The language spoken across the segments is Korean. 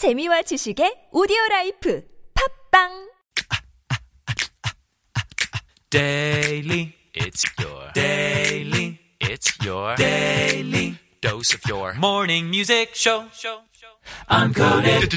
재미와 지식의 오디오 라이프 팝빵 Daily, it's your daily, it's your daily dose of your morning music show. Uncoded.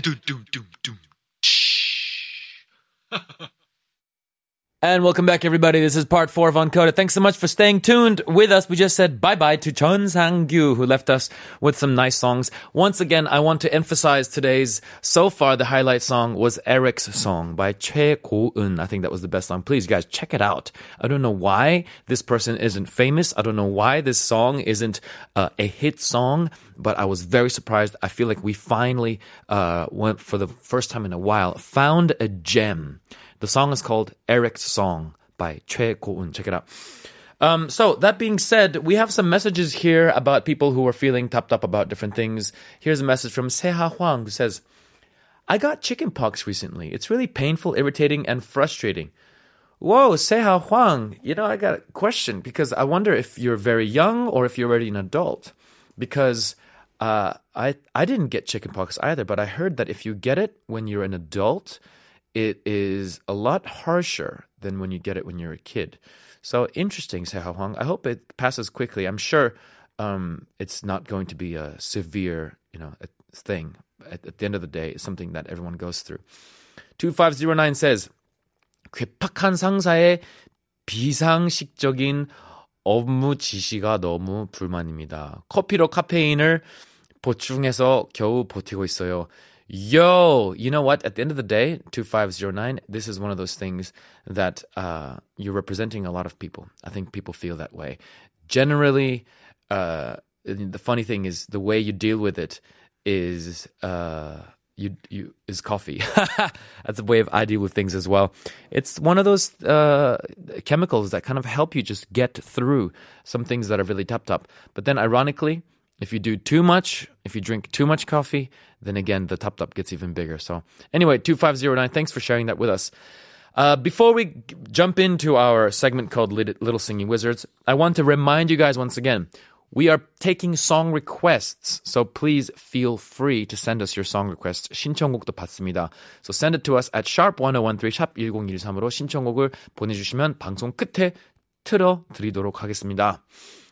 And welcome back, everybody. This is part four of Uncoded. Thanks so much for staying tuned with us. We just said bye bye to Chun Sang Gyu, who left us with some nice songs. Once again, I want to emphasize today's, so far, the highlight song was Eric's song by Choi Ko-eun. I think that was the best song. Please, guys, check it out. I don't know why this person isn't famous. I don't know why this song isn't uh, a hit song, but I was very surprised. I feel like we finally, uh, went for the first time in a while, found a gem. The song is called Eric's Song by Choi Ko-eun. Check it out. Um, so that being said, we have some messages here about people who are feeling topped up about different things. Here's a message from Seha Huang who says, I got chickenpox recently. It's really painful, irritating, and frustrating. Whoa, Seha Huang, you know, I got a question because I wonder if you're very young or if you're already an adult. Because uh, I I didn't get chickenpox either, but I heard that if you get it when you're an adult, it is a lot harsher than when you get it when you're a kid. So interesting, Seha Huang. I hope it passes quickly. I'm sure um, it's not going to be a severe, you know, a thing. At, at the end of the day, it's something that everyone goes through. 2509 says, 괴팍한 상사의 비상식적인 업무 지시가 너무 불만입니다. 커피로 카페인을 보충해서 겨우 버티고 있어요. Yo, you know what? At the end of the day, 2509, this is one of those things that uh, you're representing a lot of people. I think people feel that way. Generally, uh, the funny thing is the way you deal with it is uh, you you is coffee. That's the way of I deal with things as well. It's one of those uh, chemicals that kind of help you just get through some things that are really tough up. But then, ironically, if you do too much, if you drink too much coffee, then again, the top top gets even bigger. So anyway, 2509, thanks for sharing that with us. Uh, before we g- jump into our segment called Lit- Little Singing Wizards, I want to remind you guys once again, we are taking song requests. So please feel free to send us your song requests. 신청곡도 받습니다. So send it to us at sharp1013 sharp 1013으로 신청곡을 보내주시면 방송 끝에 틀어 드리도록 하겠습니다.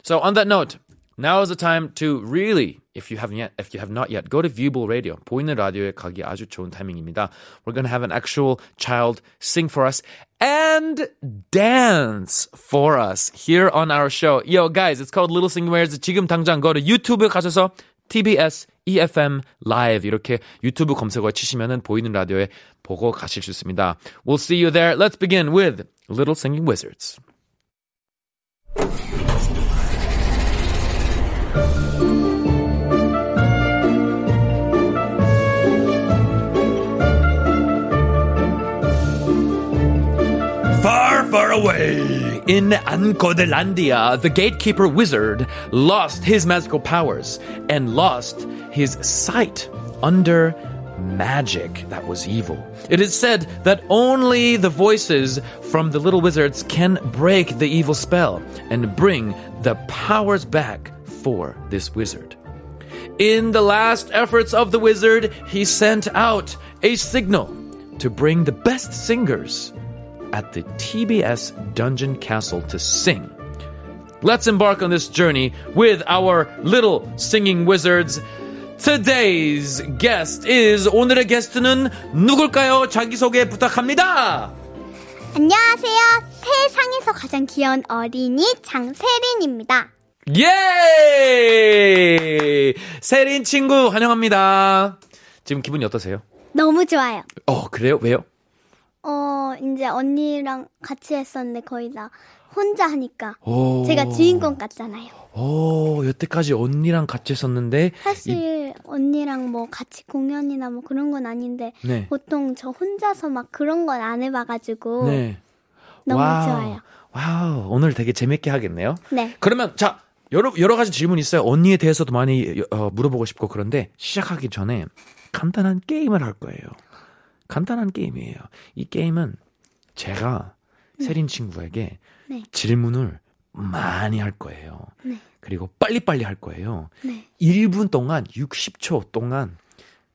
So on that note, now is the time to really, if you haven't yet, if you have not yet, go to Viewable Radio. 보이는 라디오에 가기 아주 좋은 타이밍입니다. We're going to have an actual child sing for us and dance for us here on our show. Yo, guys, it's called Little Singing Wares. 지금 당장 go to YouTube 가셔서 TBS EFM Live 이렇게 유튜브 검색어 치시면은 보이는 라디오에 보고 가실 수 있습니다. We'll see you there. Let's begin with Little Singing Wizards. Away in Ancodelandia, the gatekeeper wizard lost his magical powers and lost his sight under magic that was evil. It is said that only the voices from the little wizards can break the evil spell and bring the powers back for this wizard. In the last efforts of the wizard, he sent out a signal to bring the best singers at the TBS Dungeon Castle to sing. Let's embark on this journey with our little singing wizards. Today's guest is 오늘의 게스트는 누굴까요? 자기소개 부탁합니다. 안녕하세요. 세상에서 가장 귀여운 어린이 장세린입니다. 예! 세린 친구 환영합니다. 지금 기분이 어떠세요? 너무 좋아요. 어, 그래요? 왜요? 어, 이제 언니랑 같이 했었는데 거의 다 혼자 하니까 오. 제가 주인공 같잖아요. 오, 여태까지 언니랑 같이 했었는데 사실 언니랑 뭐 같이 공연이나 뭐 그런 건 아닌데 네. 보통 저 혼자서 막 그런 건 안 해봐가지고 네. 너무 Wow. 좋아요. Wow, 오늘 되게 재밌게 하겠네요. 네. 그러면 자 여러 여러 가지 질문이 있어요. 언니에 대해서도 많이 어, 물어보고 싶고 그런데 시작하기 전에 간단한 게임을 할 거예요. 간단한 게임이에요. 이 게임은 제가 세린 친구에게 네. 질문을 많이 할 거예요. 네. 그리고 빨리빨리 할 거예요. 네. 1분 동안 60초 동안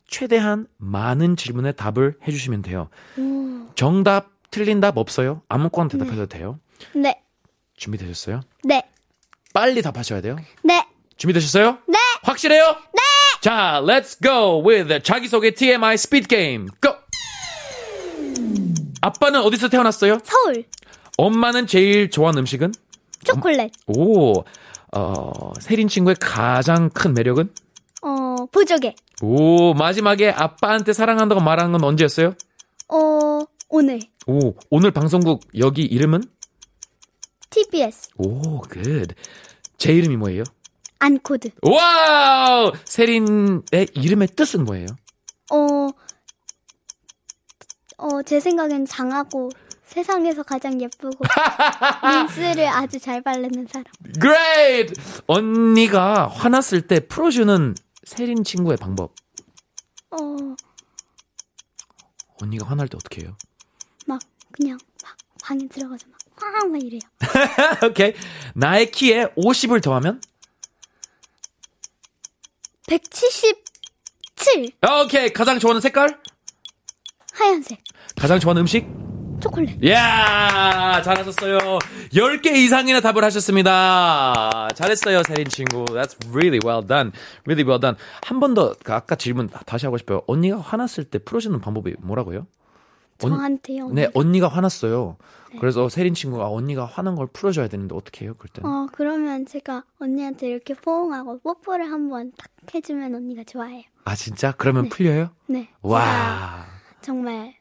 최대한 많은 질문에 답을 해주시면 돼요. 오. 정답, 틀린 답 없어요. 아무거나 대답해도 돼요. 네. 준비되셨어요? 네. 빨리 답하셔야 돼요. 네. 준비되셨어요? 네. 확실해요? 네. 자, let's go with 자기소개 TMI 스피드 게임. Go. 아빠는 어디서 태어났어요? 서울. 엄마는 제일 좋아하는 음식은? 초콜릿. 오, 어, 세린 친구의 가장 큰 매력은? 어, 보조개. 오, 마지막에 아빠한테 사랑한다고 말한 건 언제였어요? 어, 오늘. 오, 오늘 방송국 여기 이름은? TBS. 오, good. 제 이름이 뭐예요? 안코드. Wow! 세린의 이름의 뜻은 뭐예요? 어, 어, 제 생각엔 장하고 세상에서 가장 예쁘고 린스를 아주 잘 바르는 사람. Great! 언니가 화났을 때 풀어주는 세린 친구의 방법. 어, 언니가 화날 때 어떻게 해요? 막 그냥 막 방에 들어가서 막 꽉! 막 이래요. 오케이. 나의 키에 50을 더하면? 177! 오케이. 가장 좋아하는 색깔? 하얀색. 가장 좋아하는 음식? 초콜릿. 이야, 잘하셨어요. 10개 이상이나 답을 하셨습니다. 잘했어요, 세린 친구. That's really well done. Really well done. 한 번 더, 그 아까 질문 다시 하고 싶어요. 언니가 화났을 때 풀어주는 방법이 뭐라고요? 언- 저한테요. 네, 언니가 화났어요. 그래서 세린 친구가 언니가 화난 걸 풀어줘야 되는데 어떻게 해요, 그럴 때는? 어, 그러면 제가 언니한테 이렇게 포옹하고 뽀뽀를 한번 딱 해주면 언니가 좋아해요. 아, 진짜? 그러면 네. 풀려요? 네. 와. 정말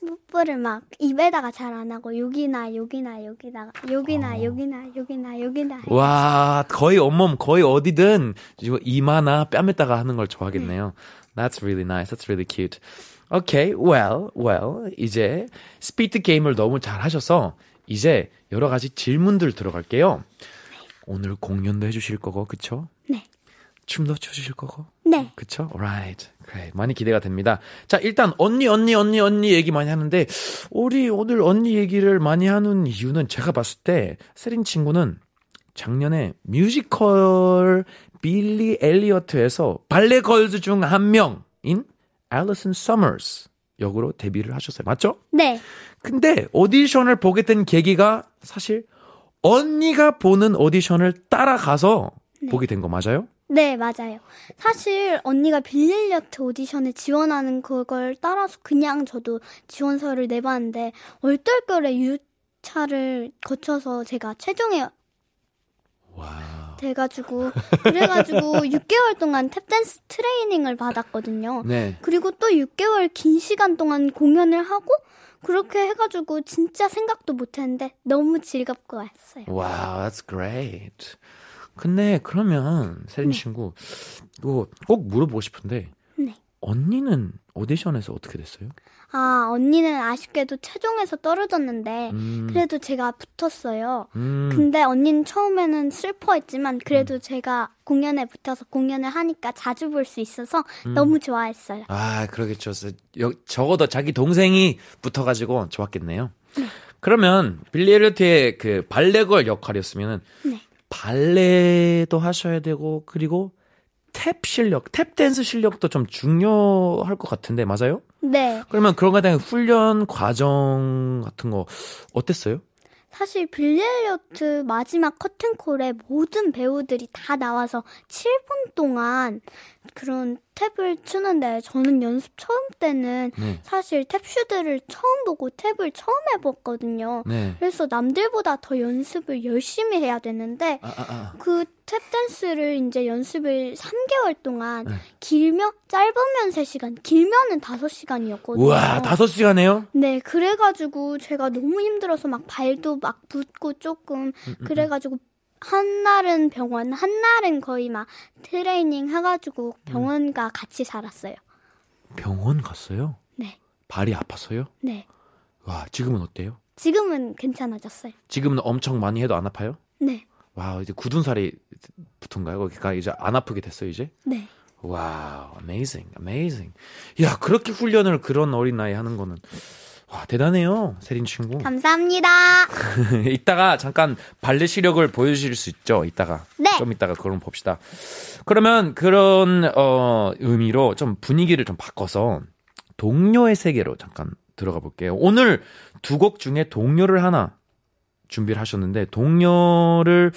뽀뽀를 막 입에다가 잘 안 하고 여기나 여기나 여기다가 여기나 여기나 여기나 여기나 해요. 와, 거의 온몸, 거의 어디든 이마나 뺨에다가 하는 걸 좋아하겠네요. That's really nice. That's really cute. Okay, well, well, 이제 스피드 게임을 너무 잘 하셔서 이제 여러 가지 질문들 들어갈게요. 오늘 공연도 해주실 거고, 그쵸? 네. 춤도 춰주실 거고, 네. 그쵸? Right. Great. 많이 기대가 됩니다. 자, 일단 언니, 언니, 언니, 언니 얘기 많이 하는데, 우리 오늘 언니 얘기를 많이 하는 이유는 제가 봤을 때, 세린 친구는 작년에 뮤지컬 빌리 엘리어트에서 발레 Girls 중 한 명인 앨리슨 서머스 역으로 데뷔를 하셨어요. 맞죠? 네. 근데 오디션을 보게 된 계기가 사실 언니가 보는 오디션을 따라가서 보게 된 거 맞아요? 네, 맞아요. 사실 언니가 빌리 엘리어트 오디션에 지원하는 그걸 따라서 그냥 저도 지원서를 내봤는데 얼떨결에 6차를 거쳐서 제가 최종에 와. 돼가지고 그래가지고 6개월 동안 탭댄스 트레이닝을 받았거든요. 네. 그리고 또 6개월 긴 시간 동안 공연을 하고 그렇게 해가지고 진짜 생각도 못했는데 너무 즐겁고 왔어요. Wow, that's great. 근데 그러면 세린 네. 친구 이거 꼭 물어보고 싶은데 네. 언니는 오디션에서 어떻게 됐어요? 아 언니는 아쉽게도 최종에서 떨어졌는데 음, 그래도 제가 붙었어요. 음, 근데 언니는 처음에는 슬퍼했지만 그래도 제가 공연에 붙어서 공연을 하니까 자주 볼 수 있어서 음. 너무 좋아했어요. 아 그러겠죠. 여- 적어도 자기 동생이 붙어가지고 좋았겠네요. 그러면 빌리 엘리어트의 그 발레걸 역할이었으면은 네. 발레도 하셔야 되고 그리고 탭 실력, 탭 댄스 실력도 좀 중요할 것 같은데 맞아요? 네. 그러면 그런 거에 대한 훈련 과정 같은 거 어땠어요? 사실 빌리엘리어트 마지막 커튼콜에 모든 배우들이 다 나와서 7분 동안 그런 탭을 추는데 저는 연습 처음 때는 네. 사실 탭슈들을 처음 보고 탭을 처음 해봤거든요. 네. 그래서 남들보다 더 연습을 열심히 해야 되는데 아, 아, 아. 그 탭 댄스를 이제 연습을 3개월 동안 네. 길면 짧으면 3시간, 길면은 5시간이었거든요. 우와, 다섯 시간이에요? 네, 그래가지고 제가 너무 힘들어서 막 발도 막 붓고 조금 음, 그래가지고 한 날은 병원, 한 날은 거의 막 트레이닝 해가지고 음. 병원과 같이 살았어요. 병원 갔어요? 네, 발이 아팠어요? 네. 와, 지금은 어때요? 지금은 괜찮아졌어요. 지금은 엄청 많이 해도 안 아파요? 네, 와, 이제 굳은 살이 붙은가요? 거기가 이제 안 아프게 됐어요, 이제? 네. Wow, amazing, amazing. 야, 그렇게 훈련을 그런 어린 나이에 하는 거는 와, 대단해요. 세린 친구. 감사합니다. 이따가 잠깐 발레 실력을 보여주실 수 있죠? 이따가. 네. 좀 이따가 그럼 봅시다. 그러면 그런, 어, 의미로 좀 분위기를 좀 바꿔서 동요의 세계로 잠깐 들어가 볼게요. 오늘 두 곡 중에 동료를 하나 준비를 하셨는데, 동료를,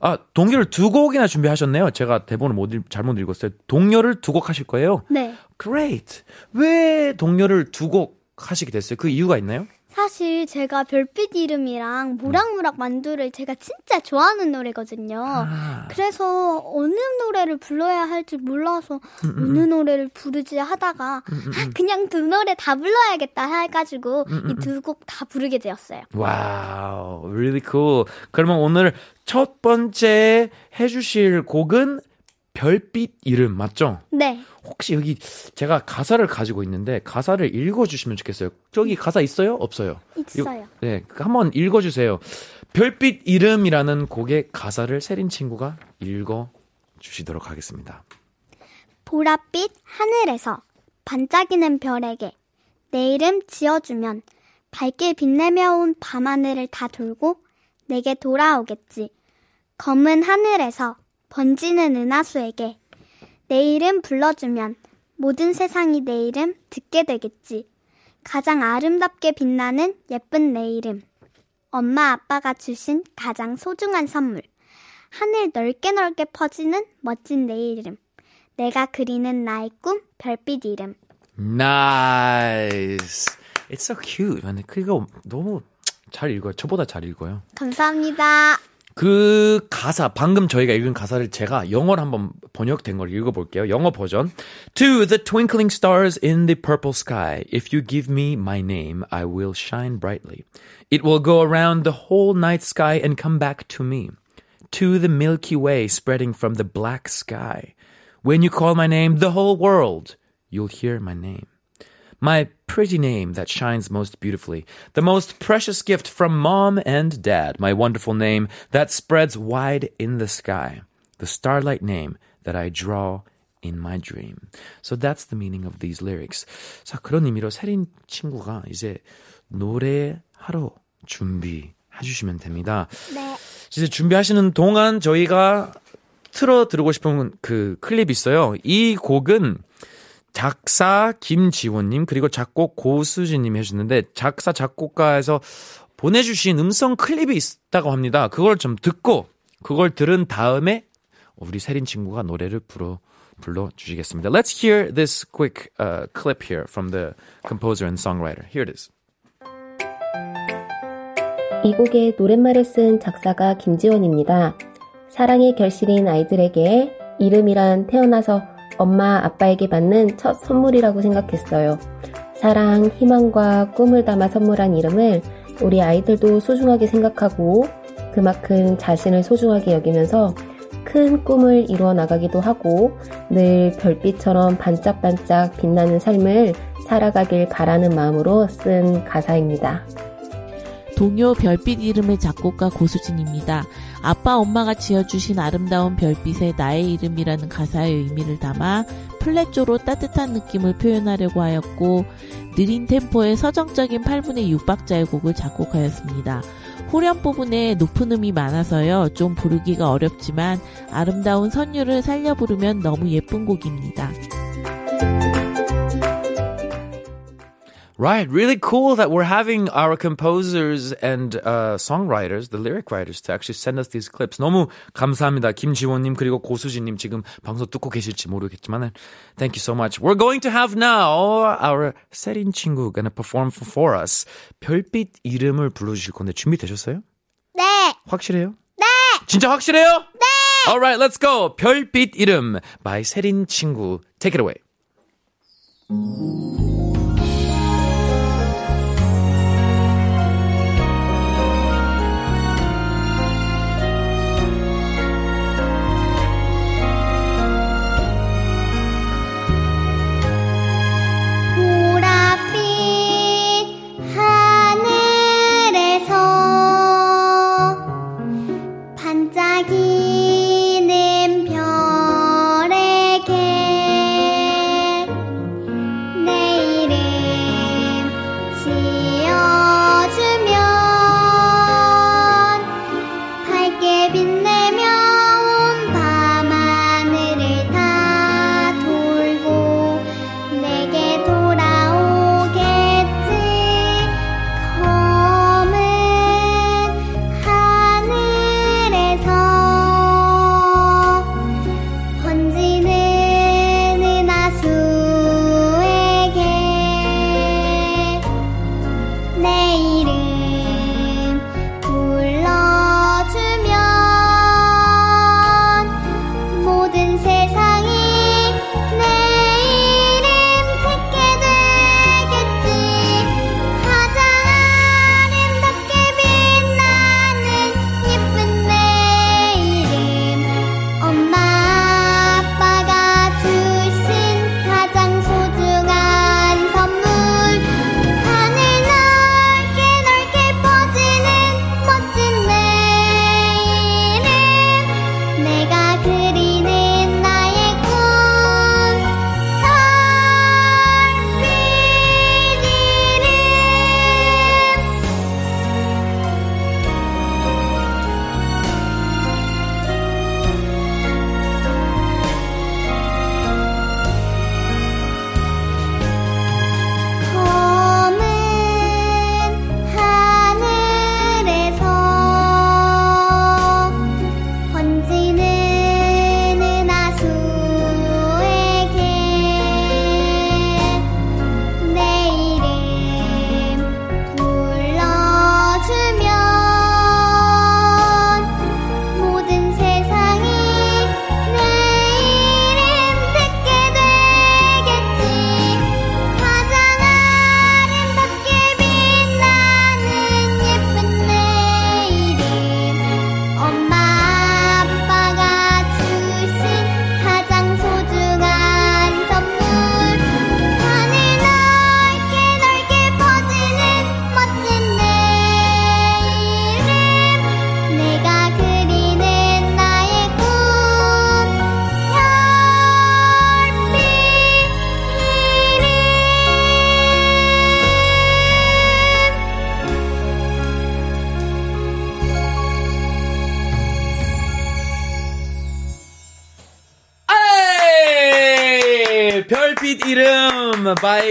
아, 동료를 두 곡이나 준비하셨네요. 제가 대본을 못 읽, 잘못 읽었어요. 동료를 두 곡 하실 거예요? 네. Great. 왜 동료를 두 곡 하시게 됐어요? 그 이유가 있나요? 사실 제가 별빛 이름이랑 모락모락 만두를 제가 진짜 좋아하는 노래거든요. 아. 그래서 어느 노래를 불러야 할지 몰라서 어느 노래를 부르지 하다가 아, 그냥 두 노래 다 불러야겠다 해가지고 이 두 곡 다 부르게 되었어요. Wow, really cool. 그러면 오늘 첫 번째 해주실 곡은 별빛 이름 맞죠? 네. 혹시 여기 제가 가사를 가지고 있는데 가사를 읽어주시면 좋겠어요. 저기 가사 있어요? 없어요? 있어요. 이거- 네, 한번 읽어주세요. 별빛 이름이라는 곡의 가사를 세린 친구가 읽어주시도록 하겠습니다. 보랏빛 하늘에서 반짝이는 별에게 내 이름 지어주면 밝게 빛내며 온 밤하늘을 다 돌고 내게 돌아오겠지. 검은 하늘에서 번지는 은하수에게 내 이름 불러주면 모든 세상이 내 이름 듣게 되겠지. 가장 아름답게 빛나는 예쁜 내 이름. 엄마 아빠가 주신 가장 소중한 선물. 하늘 넓게 넓게 퍼지는 멋진 내 이름. 내가 그리는 나의 꿈 별빛 이름. Nice. It's so cute. 그거 너무 잘 읽어요. 저보다 잘 읽어요. 감사합니다. 그 가사 방금 저희가 읽은 가사를 제가 영어로 한번 번역된 걸 읽어볼게요. 영어 버전. To the twinkling stars in the purple sky, if you give me my name, I will shine brightly. It will go around the whole night sky and come back to me. To the Milky Way spreading from the black sky. When you call my name, the whole world, you'll hear my name. My pretty name that shines most beautifully. The most precious gift from mom and dad. My wonderful name that spreads wide in the sky. The starlight name that I draw in my dream. So that's the meaning of these lyrics. 자, 그런 의미로 세린 친구가 이제 노래하러 준비해 주시면 됩니다. 네. 이제 준비하시는 동안 저희가 틀어 들고 싶은 그 클립 있어요. 이 곡은 작사 김지원님 그리고 작곡 고수진님이 해주셨는데 작사 작곡가에서 보내주신 음성 클립이 있다고 합니다. 그걸 좀 듣고 그걸 들은 다음에 우리 세린 친구가 노래를 불러 불러 주시겠습니다. Let's hear this quick uh, clip here from the composer and songwriter. Here it is. 이 곡의 노랫말을 쓴 작사가 김지원입니다. 사랑의 결실인 아이들에게 이름이란 태어나서 엄마 아빠에게 받는 첫 선물이라고 생각했어요. 사랑, 희망과 꿈을 담아 선물한 이름을 우리 아이들도 소중하게 생각하고 그만큼 자신을 소중하게 여기면서 큰 꿈을 이루어 나가기도 하고 늘 별빛처럼 반짝반짝 빛나는 삶을 살아가길 바라는 마음으로 쓴 가사입니다. 동요 별빛 이름의 작곡가 고수진입니다. 아빠 엄마가 지어주신 아름다운 별빛에 나의 이름이라는 가사의 의미를 담아 플랫조로 따뜻한 느낌을 표현하려고 하였고 느린 템포의 서정적인 8분의 6박자의 곡을 작곡하였습니다. 후렴 부분에 높은 음이 많아서요. 좀 부르기가 어렵지만 아름다운 선율을 살려 부르면 너무 예쁜 곡입니다. Right, really cool that we're having our composers and uh, songwriters, the lyric writers, to actually send us these clips. 너무 감사합니다. 김지원님 그리고 고수진님 지금 방송 듣고 계실지 모르겠지만, thank you so much. We're going to have now our 세린 친구 gonna perform for, for us. 별빛 이름을 불러주실 건데 준비되셨어요? 네. 확실해요? 네. 진짜 확실해요? 네. Alright, let's go. 별빛 이름 by 세린 친구. Take it away.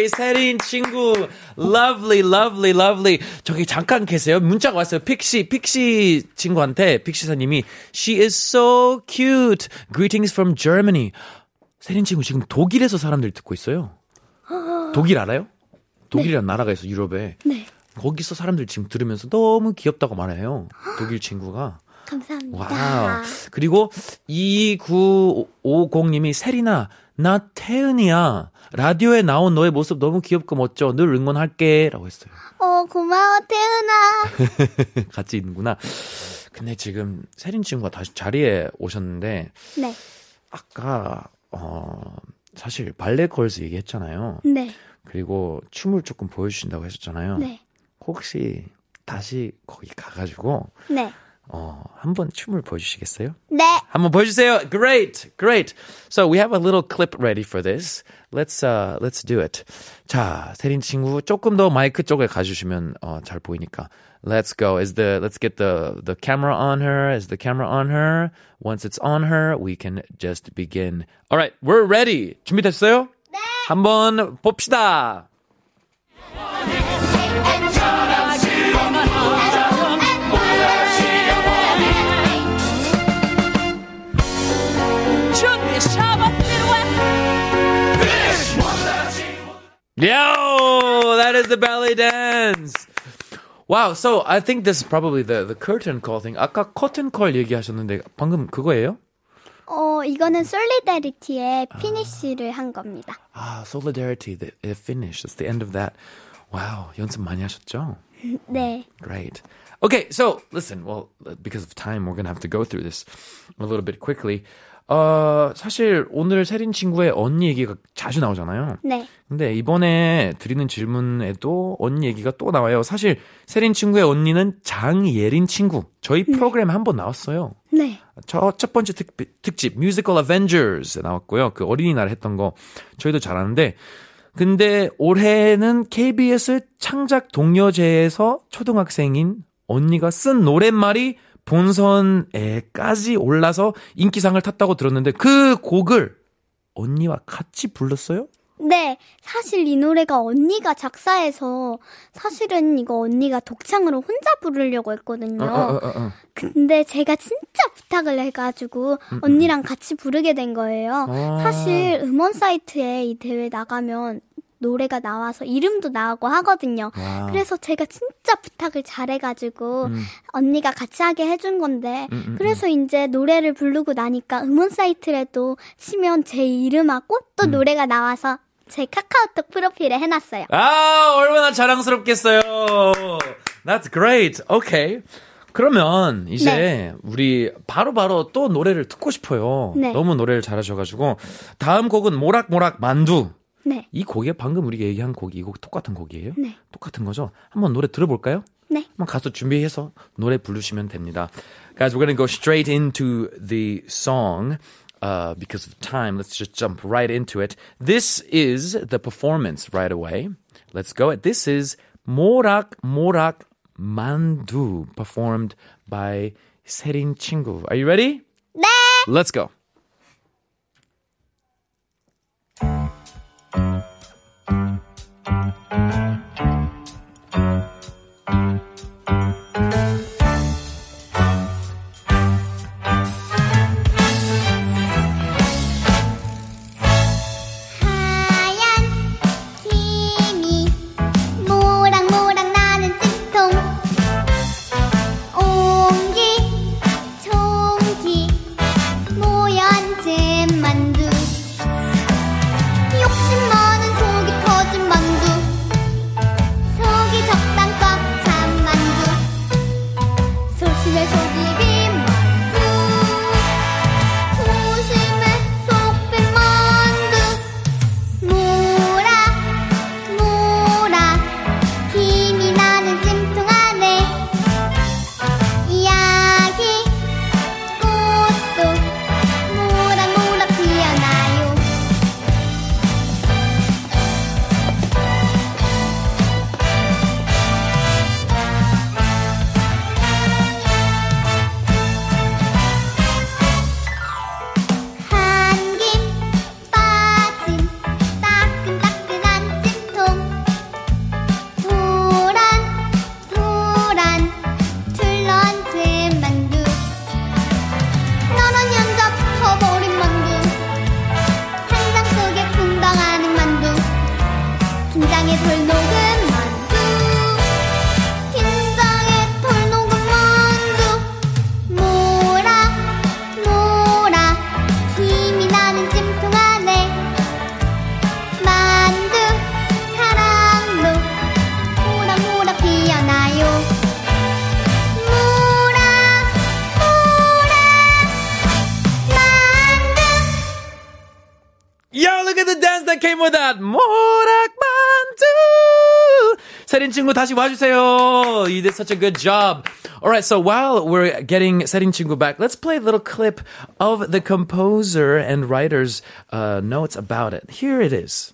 By 세린 친구. Lovely, lovely, lovely. 저기 잠깐 계세요. 문자가 왔어요. 픽시, 픽시 친구한테 픽시사님이 She is so cute. Greetings from Germany. 세린 친구 지금 독일에서 사람들이 듣고 있어요. 독일 알아요? 독일이라는 나라가 있어 유럽에. 네. 거기서 사람들 지금 들으면서 너무 귀엽다고 말해요. 독일 친구가. 감사합니다. Wow. 그리고 2950님이 세리나 나 태은이야. 라디오에 나온 너의 모습 너무 귀엽고 멋져. 늘 응원할게. 라고 했어요. 어, 고마워, 태은아. 같이 있는구나. 근데 지금 세린 친구가 다시 자리에 오셨는데 네. 아까 어 사실 발레 걸스 얘기했잖아요. 네. 그리고 춤을 조금 보여주신다고 하셨잖아요. 네. 혹시 다시 거기 가가지고 네. 어 한번 춤을 보여주시겠어요? 네. 한번 보여주세요. Great, great. So we have a little clip ready for this. Let's uh, let's do it. 자, 세린 친구 조금 더 마이크 쪽에 가주시면 어, 잘 보이니까. Let's go. Is the let's get the the camera on her? Is the camera on her? Once it's on her, we can just begin. All right, we're ready. 준비됐어요? 네. 한번 봅시다. Yo, that is the ballet dance. Wow, so I think this is probably the the curtain call thing. 아까 커튼 콜 얘기하셨는데 방금 그거예요? 어, 이거는 솔리데리티의 피니쉬를 한 겁니다. 아, solidarity, the, the finish. That's the end of that. Wow, 연습 많이 하셨죠? 네. Great. Okay, so listen. Well, because of time, we're gonna have to go through this a little bit quickly. 어, 사실 오늘 세린 친구의 언니 얘기가 자주 나오잖아요. 네. 근데 이번에 드리는 질문에도 언니 얘기가 또 나와요. 사실 세린 친구의 언니는 장예린 친구. 저희 프로그램에 한번 나왔어요. 네. 저 첫 번째 특, 특집 뮤지컬 어벤져스 나왔고요. 그 어린이날 했던 거 저희도 잘 아는데 근데 올해는 KBS 창작 동료제에서 초등학생인 언니가 쓴 노랫말이 본선에까지 올라서 인기상을 탔다고 들었는데 그 곡을 언니와 같이 불렀어요? 네. 사실 이 노래가 언니가 작사해서 사실은 이거 언니가 독창으로 혼자 부르려고 했거든요. 어, 어, 어, 어. 근데 제가 진짜 부탁을 해가지고 언니랑 같이 부르게 된 거예요. 아. 사실 음원 사이트에 이 대회 나가면 노래가 나와서 이름도 나오고 하거든요. 와. 그래서 제가 진짜 부탁을 잘해가지고 음. 언니가 같이 하게 해준 건데 음, 음, 그래서 이제 노래를 부르고 나니까 음원 사이트에도 치면 제 이름하고 또 음. 노래가 나와서 제 카카오톡 프로필에 해놨어요. 아, 얼마나 자랑스럽겠어요. That's great. Okay. 그러면 이제 네. 우리 바로바로 또 노래를 듣고 싶어요. 네. 너무 노래를 잘하셔가지고 다음 곡은 모락모락 만두. 네. 이 곡이 방금 우리가 얘기한 곡이 이 곡 똑같은 곡이에요? 네. 똑같은 거죠? 한번 노래 들어볼까요? 네. 한번 가서 준비해서 노래 부르시면 됩니다. Guys, we're gonna go straight into the song. Uh, because of time, let's just jump right into it. This is the performance right away. Let's go. This is 모락 모락 만두 performed by 세린 친구. Are you ready? 네. Let's go. thank you 친구 다시 와주세요. You did such a good job. Alright, so while we're getting 세린 친구 back, let's play a little clip of the composer and writer's uh, notes about it. Here it is.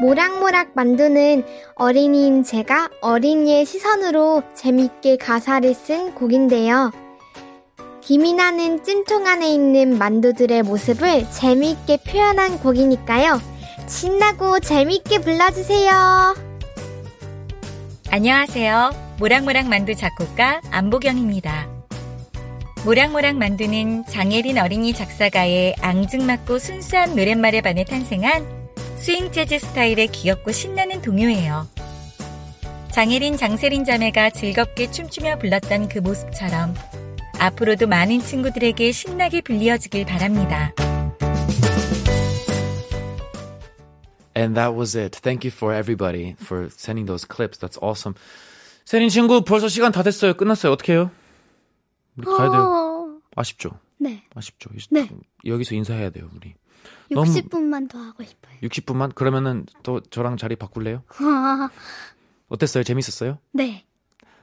모락모락 만두는 어린이인 제가 어린이의 시선으로 재밌게 가사를 쓴 곡인데요. 김이 나는 찜통 안에 있는 만두들의 모습을 재미있게 표현한 곡이니까요. 신나고 재미있게 불러주세요. 안녕하세요. 모락모락 만두 작곡가 안보경입니다. 모락모락 만두는 장예린 어린이 작사가의 앙증맞고 순수한 노랫말에 반해 탄생한 스윙 재즈 스타일의 귀엽고 신나는 동요예요. 장예린 장세린 자매가 즐겁게 춤추며 불렀던 그 모습처럼 앞으로도 많은 친구들에게 신나게 불리어지길 바랍니다. And that was it. Thank you for everybody for sending those clips. That's awesome. 세린 친구 벌써 시간 다 됐어요. 끝났어요. 어떻게 해요? 우리 가야 돼요. 어, 아쉽죠? 네 아쉽죠? 네. 여기서 인사해야 돼요, 우리. 너무- 60분만 더 하고 싶어요 60분만? 그러면은 또 저랑 자리 바꿀래요? 어땠어요? 재밌었어요? 네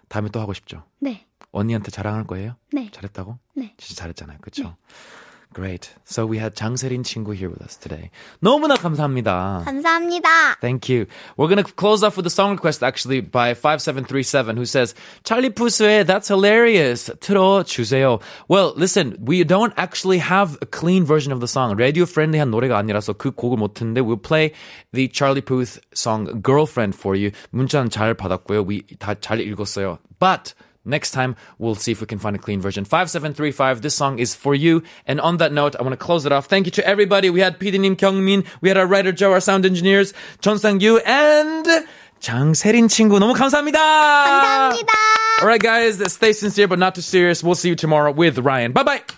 다음에 또 하고 싶죠? 네, 언니한테 자랑할 거예요? 네. 잘했다고? 네. 진짜 잘했잖아요. 그쵸? Great. So we had 장세린 친구 here with us today. 너무나 감사합니다. 감사합니다. Thank you. We're gonna close off with a song request actually by 5737 who says, Charlie Pusu의 That's Hilarious. 틀어주세요. Well, listen, we don't actually have a clean version of the song. Radio friendly한 노래가 아니라서 그 곡을 못 듣는데 we'll play the Charlie Puth song Girlfriend for you. 문자는 잘 받았고요. We 다 잘 읽었어요. But Next time, we'll see if we can find a clean version. 5735, this song is for you. And on that note, I want to close it off. Thank you to everybody. We had PD님 Kyungmin, we had our writer Joe, our sound engineers, Chon Sang-yu, and 장세린 친구. 너무 감사합니다. 감사합니다. All right, guys, stay sincere but not too serious. We'll see you tomorrow with Ryan. Bye bye.